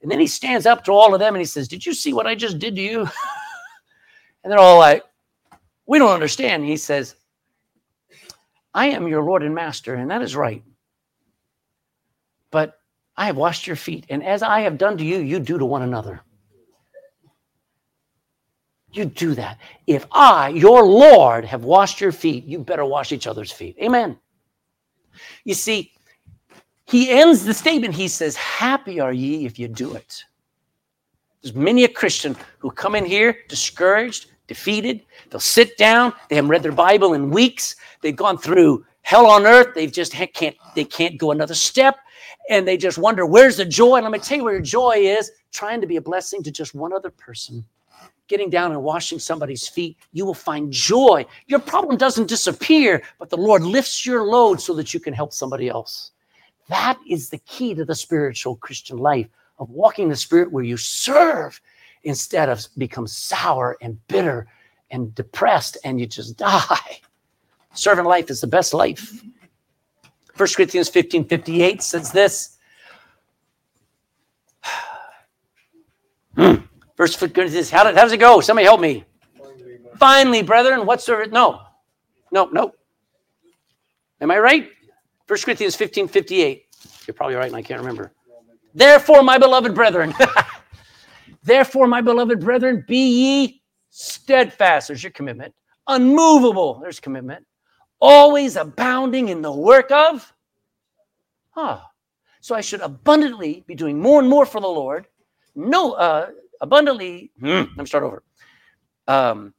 And then he stands up to all of them and he says, Did you see what I just did to you? and they're all like, We don't understand. He says, I am your Lord and Master, and that is right. But I have washed your feet, and as I have done to you, you do to one another. You do that. If I, your Lord, have washed your feet, you better wash each other's feet. Amen. You see, he ends the statement, he says, Happy are ye if you do it. There's many a Christian who come in here discouraged, defeated. They'll sit down. They haven't read their Bible in weeks. They've gone through hell on earth. They've just can't they can't go another step, and they just wonder where's the joy. And let me tell you where your joy is: trying to be a blessing to just one other person. Getting down and washing somebody's feet, you will find joy. Your problem doesn't disappear, but the Lord lifts your load so that you can help somebody else. That is the key to the spiritual Christian life of walking the Spirit where you serve instead of become sour and bitter and depressed and you just die. Servant life is the best life. 1 Corinthians 15 58 says this. Hmm. First Corinthians, how, did, how does it go? Somebody help me. Finally, brethren, what servant? No, no, no. Am I right? 1 Corinthians 15 58. You're probably right, and I can't remember. Therefore, my beloved brethren, Therefore, my beloved brethren, be ye steadfast. There's your commitment. Unmovable. There's commitment. Always abounding in the work of. Ah. So I should abundantly be doing more and more for the Lord. No, uh, abundantly. Hmm, let me start over. Um,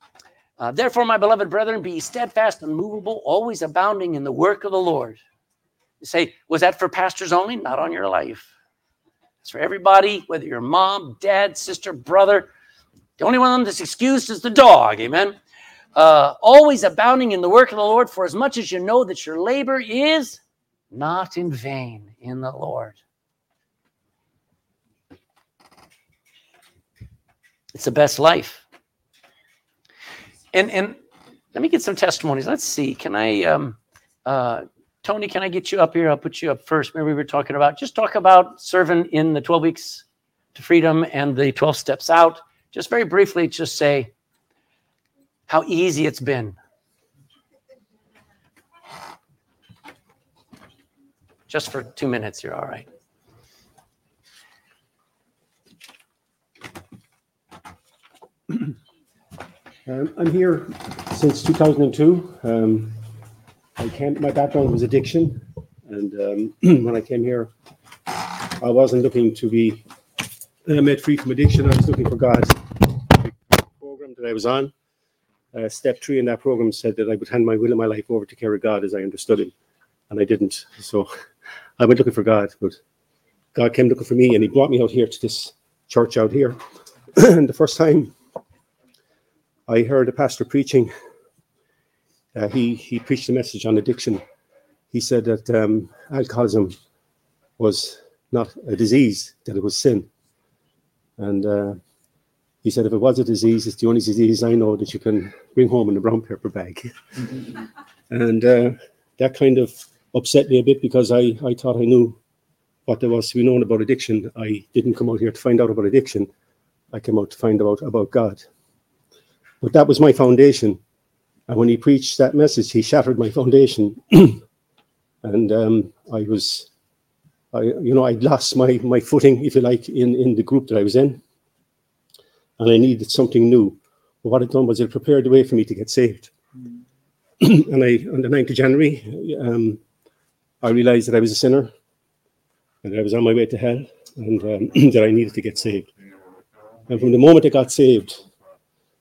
uh, Therefore, my beloved brethren, be steadfast, and unmovable, always abounding in the work of the Lord. You say, was that for pastors only? Not on your life. It's for everybody, whether you're mom, dad, sister, brother. The only one that's excused is the dog. Amen. Uh, always abounding in the work of the Lord, for as much as you know that your labor is not in vain in the Lord. It's the best life. And and let me get some testimonies. Let's see. Can I um uh Tony, can I get you up here? I'll put you up first. Maybe we were talking about just talk about serving in the 12 weeks to freedom and the 12 steps out. Just very briefly, just say how easy it's been. Just for two minutes, you're all right. Um, I'm here since 2002. Um, I came, my background was addiction, and um, when I came here, I wasn't looking to be uh, made free from addiction. I was looking for God. Program that I was on, uh, step three in that program said that I would hand my will and my life over to care of God as I understood Him, and I didn't. So I went looking for God, but God came looking for me, and He brought me out here to this church out here. and the first time I heard a pastor preaching. Uh, he he preached a message on addiction. He said that um, alcoholism was not a disease; that it was sin. And uh, he said, if it was a disease, it's the only disease I know that you can bring home in a brown paper bag. and uh, that kind of upset me a bit because I, I thought I knew what there was to be known about addiction. I didn't come out here to find out about addiction. I came out to find out about God. But that was my foundation. And when he preached that message, he shattered my foundation. and um, I was, I, you know, I'd lost my, my footing, if you like, in, in the group that I was in. And I needed something new. But what it done was it prepared the way for me to get saved. and I, on the 9th of January, um, I realized that I was a sinner and that I was on my way to hell and um, that I needed to get saved. And from the moment I got saved,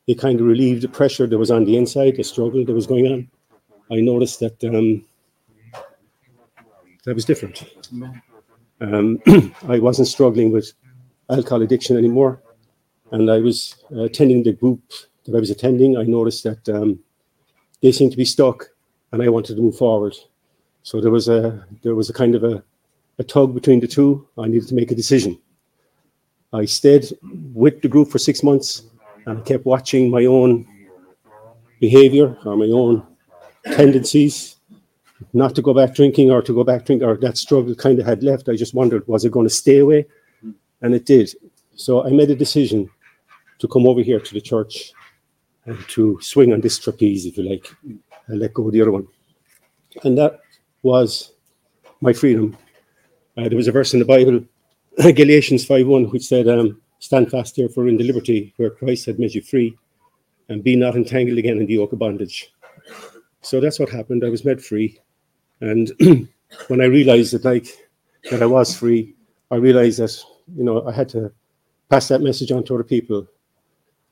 it kind of relieved the pressure that was on the inside, the struggle that was going on. I noticed that um, that was different. Um, I wasn't struggling with alcohol addiction anymore, and I was uh, attending the group that I was attending. I noticed that um, they seemed to be stuck, and I wanted to move forward. So there was a there was a kind of a, a tug between the two. I needed to make a decision. I stayed with the group for six months and I kept watching my own behavior or my own tendencies not to go back drinking or to go back drinking or that struggle kind of had left. I just wondered, was it going to stay away? And it did. So I made a decision to come over here to the church and to swing on this trapeze, if you like, and let go of the other one. And that was my freedom. Uh, there was a verse in the Bible, Galatians 5.1, which said, um, Stand fast, therefore, in the liberty where Christ had made you free, and be not entangled again in the yoke of bondage. So that's what happened. I was made free. And when I realized that, like, that I was free, I realized that, you know, I had to pass that message on to other people.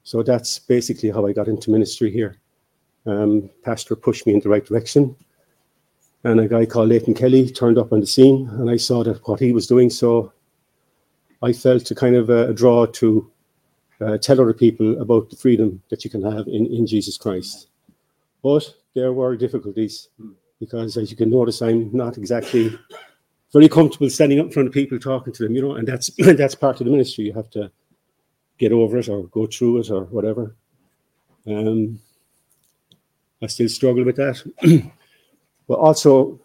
So that's basically how I got into ministry here. Um, pastor pushed me in the right direction. And a guy called Leighton Kelly turned up on the scene, and I saw that what he was doing. So I felt a kind of a, a draw to uh, tell other people about the freedom that you can have in, in Jesus Christ. But there were difficulties because, as you can notice, I'm not exactly very comfortable standing up in front of people talking to them, you know, and that's that's part of the ministry. You have to get over it or go through it or whatever. Um, I still struggle with that, but also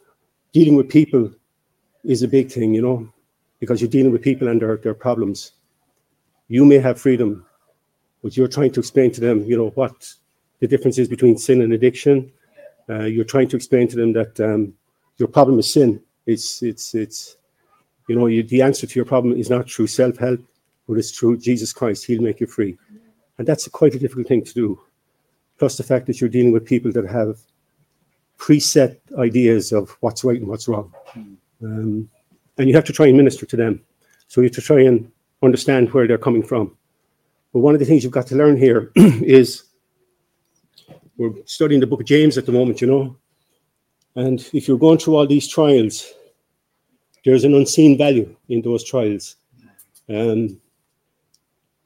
dealing with people is a big thing, you know because you're dealing with people and their, their problems. You may have freedom, but you're trying to explain to them, you know, what the difference is between sin and addiction. Uh, you're trying to explain to them that um, your problem is sin. It's, it's, it's, you know, you, the answer to your problem is not through self help, but it's through Jesus Christ. He'll make you free. And that's a, quite a difficult thing to do. Plus the fact that you're dealing with people that have preset ideas of what's right and what's wrong. Um, and you have to try and minister to them. So you have to try and understand where they're coming from. But one of the things you've got to learn here is we're studying the book of James at the moment, you know. And if you're going through all these trials, there's an unseen value in those trials. Um,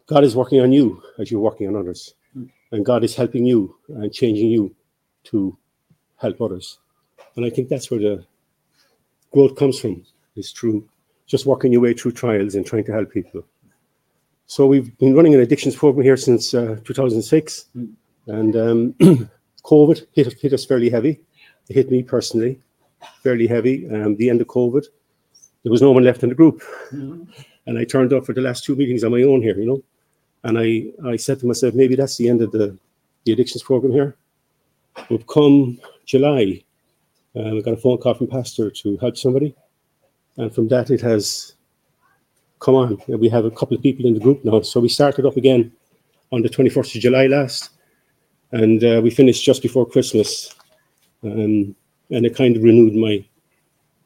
God is working on you as you're working on others. And God is helping you and changing you to help others. And I think that's where the growth comes from is through just working your way through trials and trying to help people. So we've been running an addictions program here since uh, 2006, Mm. and um, COVID hit, hit us fairly heavy. It hit me personally fairly heavy. Um, the end of COVID, there was no one left in the group, and I turned up for the last two meetings on my own here, you know. And I, I said to myself, maybe that's the end of the, the addictions program here. But come July, um, I got a phone call from pastor to help somebody, and from that it has come on. We have a couple of people in the group now, so we started up again on the 21st of July last, and uh, we finished just before Christmas, um, and it kind of renewed my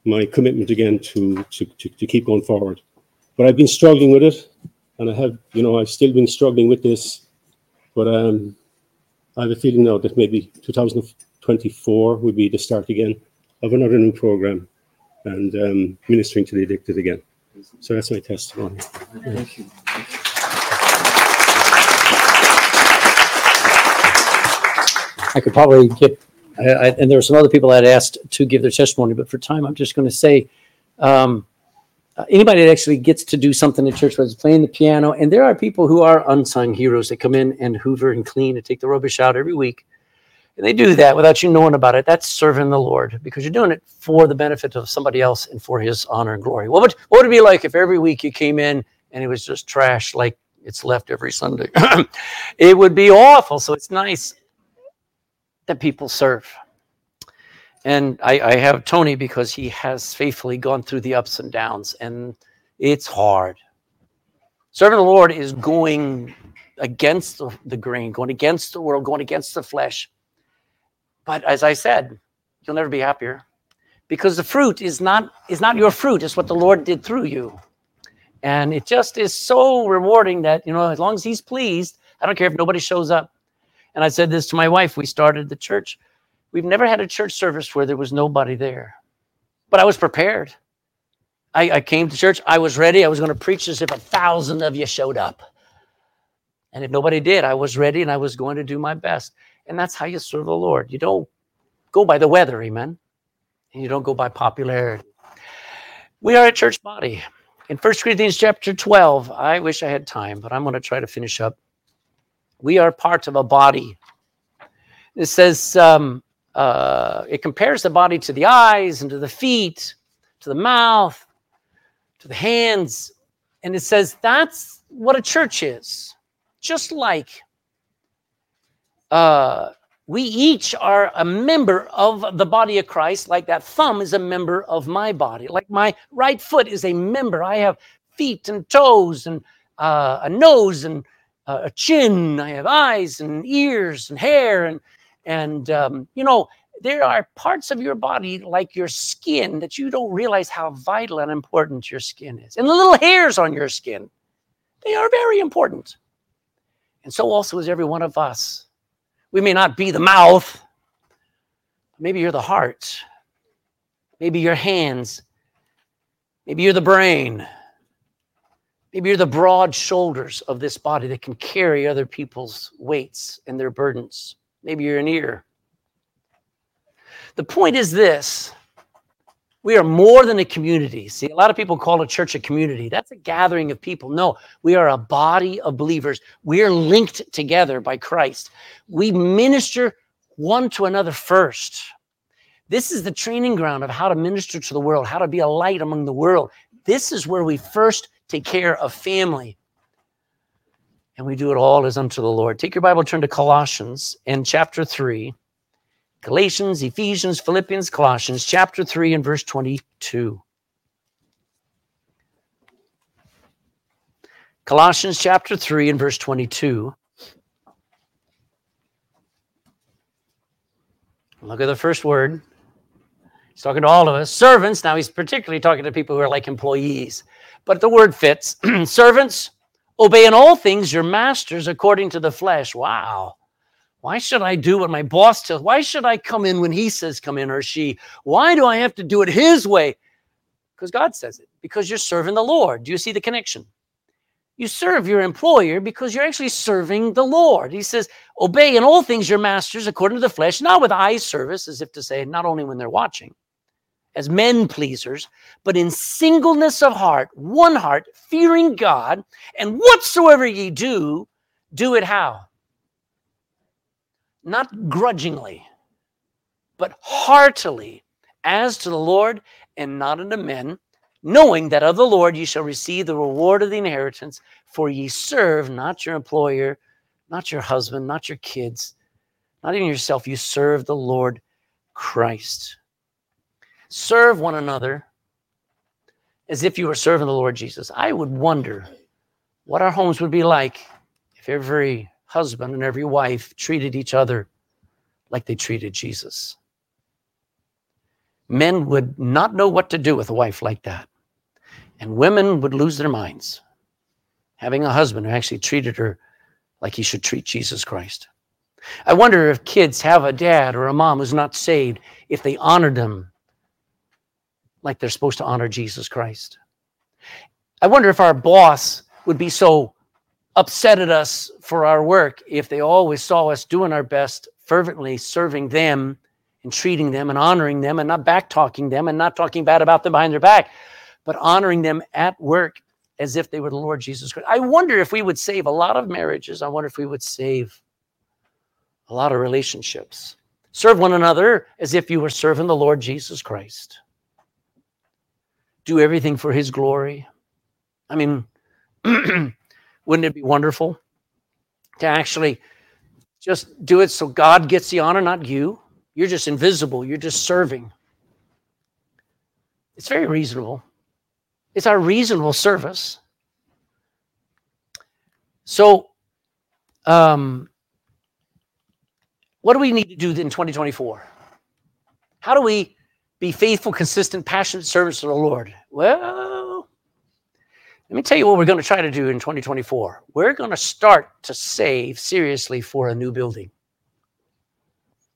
my commitment again to, to to to keep going forward. But I've been struggling with it, and I have, you know, I've still been struggling with this, but um, I have a feeling now that maybe 2024 would be the start again of another new program and um, ministering to the addicted again. So that's my testimony. Thank you. I could probably get, I, I, and there were some other people I'd asked to give their testimony, but for time, I'm just going to say, um, uh, anybody that actually gets to do something at church, whether it's playing the piano, and there are people who are unsung heroes that come in and hoover and clean and take the rubbish out every week. And they do that without you knowing about it. That's serving the Lord because you're doing it for the benefit of somebody else and for his honor and glory. What would, what would it be like if every week you came in and it was just trash like it's left every Sunday? it would be awful. So it's nice that people serve. And I, I have Tony because he has faithfully gone through the ups and downs, and it's hard. Serving the Lord is going against the, the grain, going against the world, going against the flesh. But as I said, you'll never be happier. Because the fruit is not is not your fruit it's what the lord did through you. And it just is so rewarding that you know as long as he's pleased i don't care if nobody shows up. And i said this to my wife we started the church. We've never had a church service where there was nobody there. But i was prepared. I, I came to church i was ready i was going to preach as if a thousand of you showed up. And if nobody did i was ready and i was going to do my best and that's how you serve the lord you don't go by the weather amen and you don't go by popularity. We are a church body. In 1 Corinthians chapter 12, I wish I had time, but I'm going to try to finish up. We are part of a body. It says um, uh, it compares the body to the eyes and to the feet, to the mouth, to the hands. And it says that's what a church is. Just like we each are a member of the body of Christ, like that thumb is a member of my body, like my right foot is a member. I have feet and toes and uh, a nose and uh, a chin. I have eyes and ears and hair and and um, you know there are parts of your body like your skin that you don't realize how vital and important your skin is, and the little hairs on your skin, they are very important, and so also is every one of us. We may not be the mouth. Maybe you're the heart. Maybe your hands. Maybe you're the brain. Maybe you're the broad shoulders of this body that can carry other people's weights and their burdens. Maybe you're an ear. The point is this we are more than a community. See, a lot of people call a church a community. That's a gathering of people. No, we are a body of believers. We are linked together by Christ. We minister one to another first. This is the training ground of how to minister to the world, how to be a light among the world. This is where we first take care of family. And we do it all as unto the Lord. Take your Bible, turn to Colossians and chapter 3. Galatians, Ephesians, Philippians, Colossians, chapter 3 and verse 22. Colossians chapter 3 and verse 22. Look at the first word. He's talking to all of us. Servants. Now he's particularly talking to people who are like employees. But the word fits. Servants, obey in all things your masters according to the flesh. Wow. Why should I do what my boss tells? Why should I come in when he says come in or she? Why do I have to do it his way? Because God says it. Because you're serving the Lord. Do you see the connection? You serve your employer because you're actually serving the Lord. He says, Obey in all things your masters according to the flesh, not with eye service, as if to say, not only when they're watching. as men pleasers, but in singleness of heart, one heart, fearing God, and whatsoever ye do, do it how? Not grudgingly, but heartily, as to the Lord and not unto men, knowing that of the Lord ye shall receive the reward of the inheritance, for ye serve not your employer, not your husband, not your kids, not even yourself. You serve the Lord Christ. Serve one another as if you were serving the Lord Jesus. I would wonder what our homes would be like if every husband and every wife treated each other like they treated Jesus. Men would not know what to do with a wife like that. And women would lose their minds having a husband who actually treated her like he should treat Jesus Christ. I wonder if kids have a dad or a mom who's not saved, if they honor them like they're supposed to honor Jesus Christ. I wonder if our boss would be so upset at us for our work if they always saw us doing our best, fervently serving them and treating them and honoring them and not back talking them and not talking bad about them behind their back, but honoring them at work as if they were the Lord Jesus Christ. I wonder if we would save a lot of marriages. I wonder if we would save a lot of relationships. Serve one another as if you were serving the Lord Jesus Christ. Do everything for his glory. I mean, wouldn't it be wonderful to actually just do it so God gets the honor, not you? You're just invisible, you're just serving. It's very reasonable. It's our reasonable service. So, um, what do we need to do in 2024? How do we be faithful, consistent, passionate servants to the Lord? Well, let me tell you what we're going to try to do in 2024. We're going to start to save seriously for a new building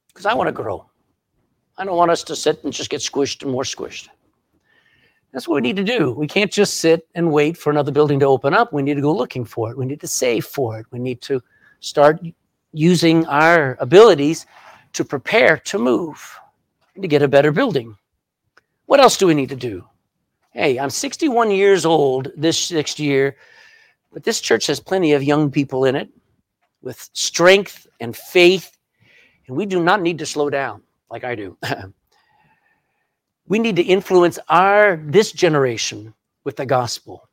because I want to grow. I don't want us to sit and just get squished and more squished. That's what we need to do. We can't just sit and wait for another building to open up. We need to go looking for it. We need to save for it. We need to start using our abilities to prepare to move and to get a better building. What else do we need to do? Hey, I'm 61 years old this next year, but this church has plenty of young people in it with strength and faith, and we do not need to slow down like I do. we need to influence our this generation with the gospel.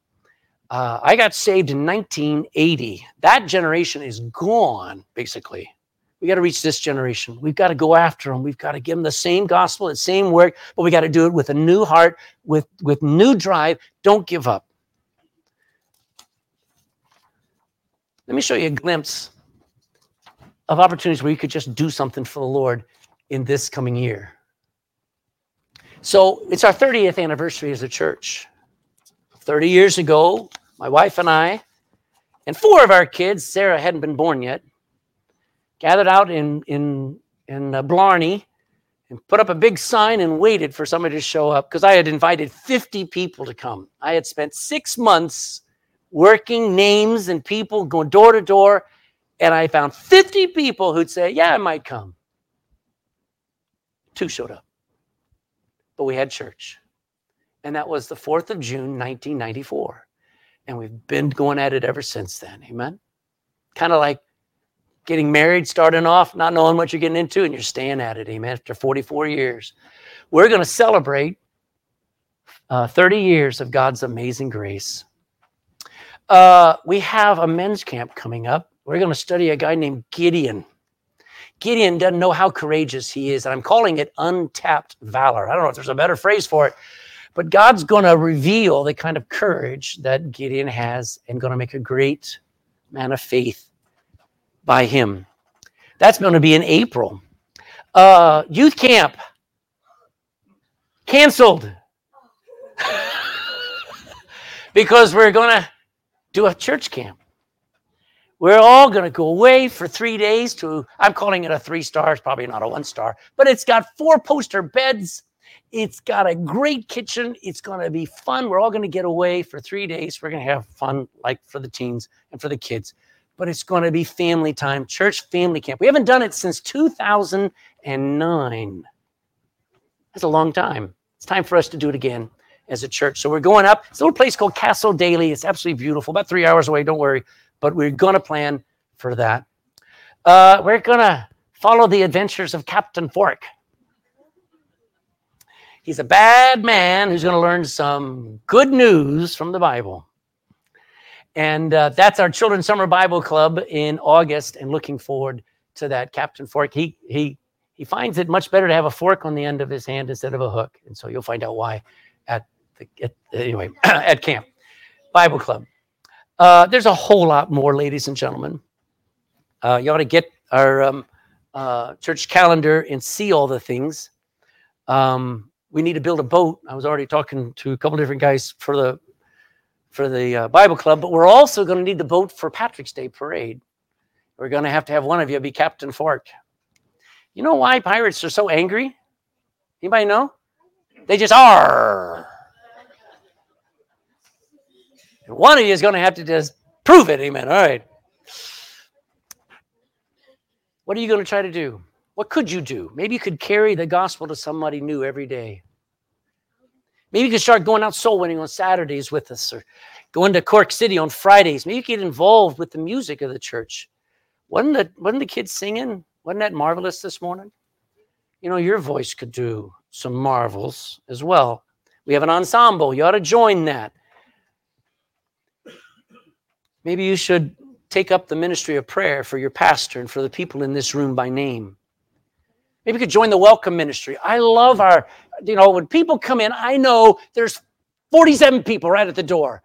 Uh, I got saved in 1980. That generation is gone, basically. We got to reach this generation. We've got to go after them. We've got to give them the same gospel, the same work, but we got to do it with a new heart, with, with new drive. Don't give up. Let me show you a glimpse of opportunities where you could just do something for the Lord in this coming year. So it's our 30th anniversary as a church. 30 years ago, my wife and I, and four of our kids, Sarah hadn't been born yet, gathered out in, in, in uh, Blarney and put up a big sign and waited for somebody to show up because I had invited 50 people to come. I had spent six months working names and people going door to door, and I found 50 people who'd say, Yeah, I might come. Two showed up but we had church. And that was the 4th of June, 1994. And we've been going at it ever since then. Amen. Kind of like getting married, starting off, not knowing what you're getting into, and you're staying at it. Amen. After 44 years, we're going to celebrate uh, 30 years of God's amazing grace. Uh, we have a men's camp coming up. We're going to study a guy named Gideon. Gideon doesn't know how courageous he is. And I'm calling it untapped valor. I don't know if there's a better phrase for it, but God's going to reveal the kind of courage that Gideon has and going to make a great man of faith by him. That's going to be in April. Uh, youth camp canceled because we're going to do a church camp. We're all going to go away for three days to, I'm calling it a three star, it's probably not a one star, but it's got four poster beds. It's got a great kitchen. It's going to be fun. We're all going to get away for three days. We're going to have fun, like for the teens and for the kids. But it's going to be family time, church family camp. We haven't done it since 2009. That's a long time. It's time for us to do it again as a church. So we're going up. It's a little place called Castle Daly. It's absolutely beautiful, about three hours away. Don't worry. But we're going to plan for that. Uh, we're going to follow the adventures of Captain Fork. He's a bad man who's going to learn some good news from the Bible. And uh, that's our Children's Summer Bible Club in August, and looking forward to that. Captain Fork, he, he, he finds it much better to have a fork on the end of his hand instead of a hook. And so you'll find out why at the, at, anyway, at camp. Bible Club. Uh, there's a whole lot more, ladies and gentlemen. Uh, you ought to get our um, uh, church calendar and see all the things. Um, we need to build a boat. I was already talking to a couple different guys for the for the uh, Bible club, but we're also going to need the boat for Patrick's Day parade. We're going to have to have one of you be Captain Fork. You know why pirates are so angry? Anybody know? They just are. And one of you is going to have to just prove it. Amen. All right. What are you going to try to do? What could you do? Maybe you could carry the gospel to somebody new every day. Maybe you could start going out soul winning on Saturdays with us or going to Cork City on Fridays. Maybe you get involved with the music of the church. Wasn't the, wasn't the kids singing? Wasn't that marvelous this morning? You know, your voice could do some marvels as well. We have an ensemble. You ought to join that. Maybe you should take up the ministry of prayer for your pastor and for the people in this room by name. Maybe you could join the welcome ministry. I love our, you know, when people come in, I know there's 47 people right at the door.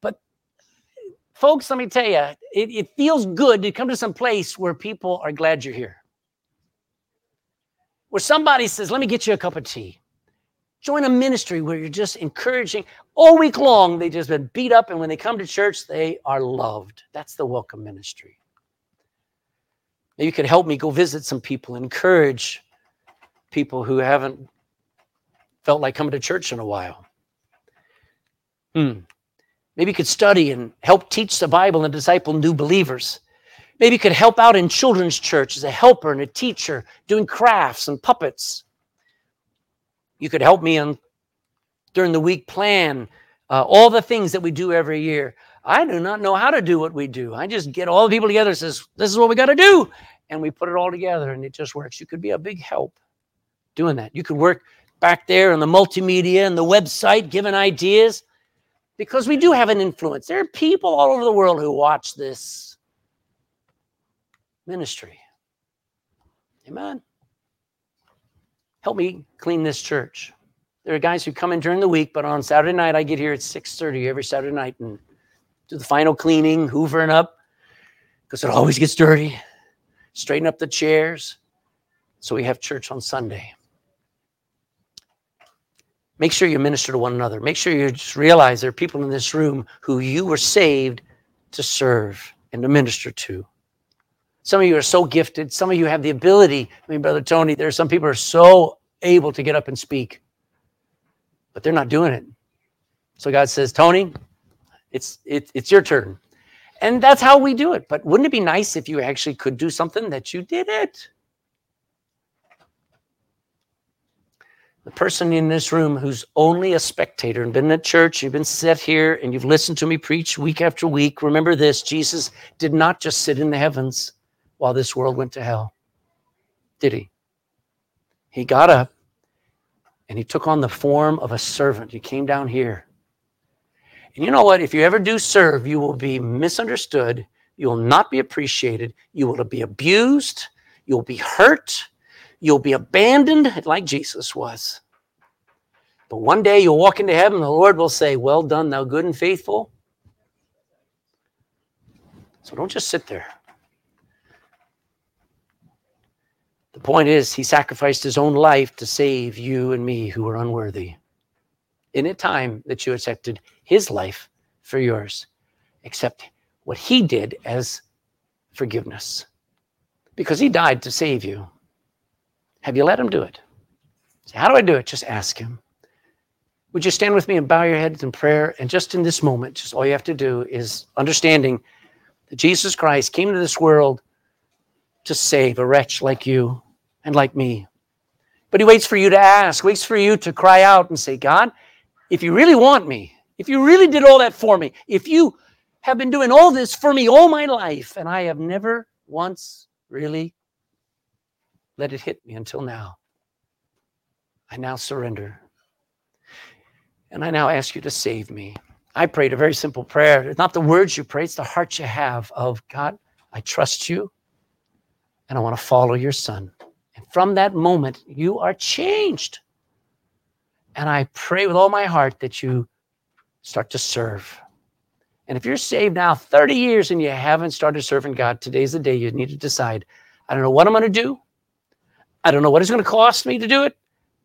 But folks, let me tell you, it, it feels good to come to some place where people are glad you're here. Where somebody says, let me get you a cup of tea. Join a ministry where you're just encouraging. All week long, they just been beat up, and when they come to church, they are loved. That's the welcome ministry. Maybe you could help me go visit some people, encourage people who haven't felt like coming to church in a while. Hmm. Maybe you could study and help teach the Bible and disciple new believers. Maybe you could help out in children's church as a helper and a teacher, doing crafts and puppets. You could help me on during the week plan uh, all the things that we do every year. I do not know how to do what we do. I just get all the people together says, this is what we got to do. And we put it all together and it just works. You could be a big help doing that. You could work back there and the multimedia and the website, giving ideas, because we do have an influence. There are people all over the world who watch this ministry. Amen. Help me clean this church. There are guys who come in during the week, but on Saturday night I get here at 6:30 every Saturday night and do the final cleaning, hoovering up, because it always gets dirty. Straighten up the chairs. So we have church on Sunday. Make sure you minister to one another. Make sure you just realize there are people in this room who you were saved to serve and to minister to. Some of you are so gifted. Some of you have the ability. I mean, Brother Tony, there are some people are so able to get up and speak, but they're not doing it. So God says, Tony, it's it, it's your turn. And that's how we do it. But wouldn't it be nice if you actually could do something that you did it? The person in this room who's only a spectator and been at church, you've been set here and you've listened to me preach week after week. Remember this Jesus did not just sit in the heavens while this world went to hell, did he? He got up and he took on the form of a servant. He came down here and you know what? If you ever do serve, you will be misunderstood. You will not be appreciated. You will be abused. You'll be hurt. You'll be abandoned like Jesus was. But one day you'll walk into heaven, the Lord will say, Well done, thou good and faithful. So don't just sit there. The point is, he sacrificed his own life to save you and me who were unworthy in a time that you accepted his life for yours. Accept what he did as forgiveness because he died to save you. Have you let him do it? Say, How do I do it? Just ask him. Would you stand with me and bow your heads in prayer? And just in this moment, just all you have to do is understanding that Jesus Christ came to this world to save a wretch like you and like me. But he waits for you to ask, waits for you to cry out and say, God, if you really want me, if you really did all that for me, if you have been doing all this for me all my life, and I have never once really let it hit me until now, I now surrender. And I now ask you to save me. I prayed a very simple prayer. It's not the words you pray, it's the heart you have of God, I trust you and I want to follow your son. And from that moment, you are changed. And I pray with all my heart that you start to serve. And if you're saved now 30 years and you haven't started serving God, today's the day you need to decide I don't know what I'm going to do. I don't know what it's going to cost me to do it,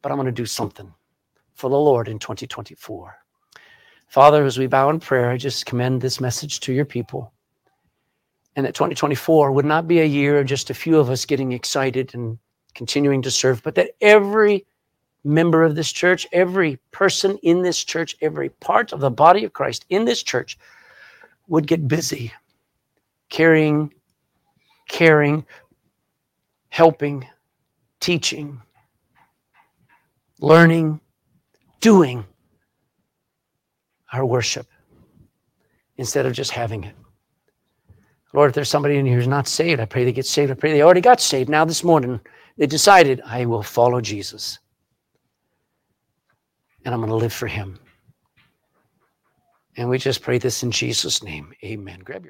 but I'm going to do something for the Lord in 2024. Father, as we bow in prayer, I just commend this message to your people. And that 2024 would not be a year of just a few of us getting excited and continuing to serve, but that every member of this church, every person in this church, every part of the body of Christ in this church would get busy carrying, caring, helping, teaching, learning, doing our worship instead of just having it. Lord, if there's somebody in here who's not saved, I pray they get saved. I pray they already got saved. Now, this morning, they decided, I will follow Jesus. And I'm going to live for him. And we just pray this in Jesus' name. Amen. Grab your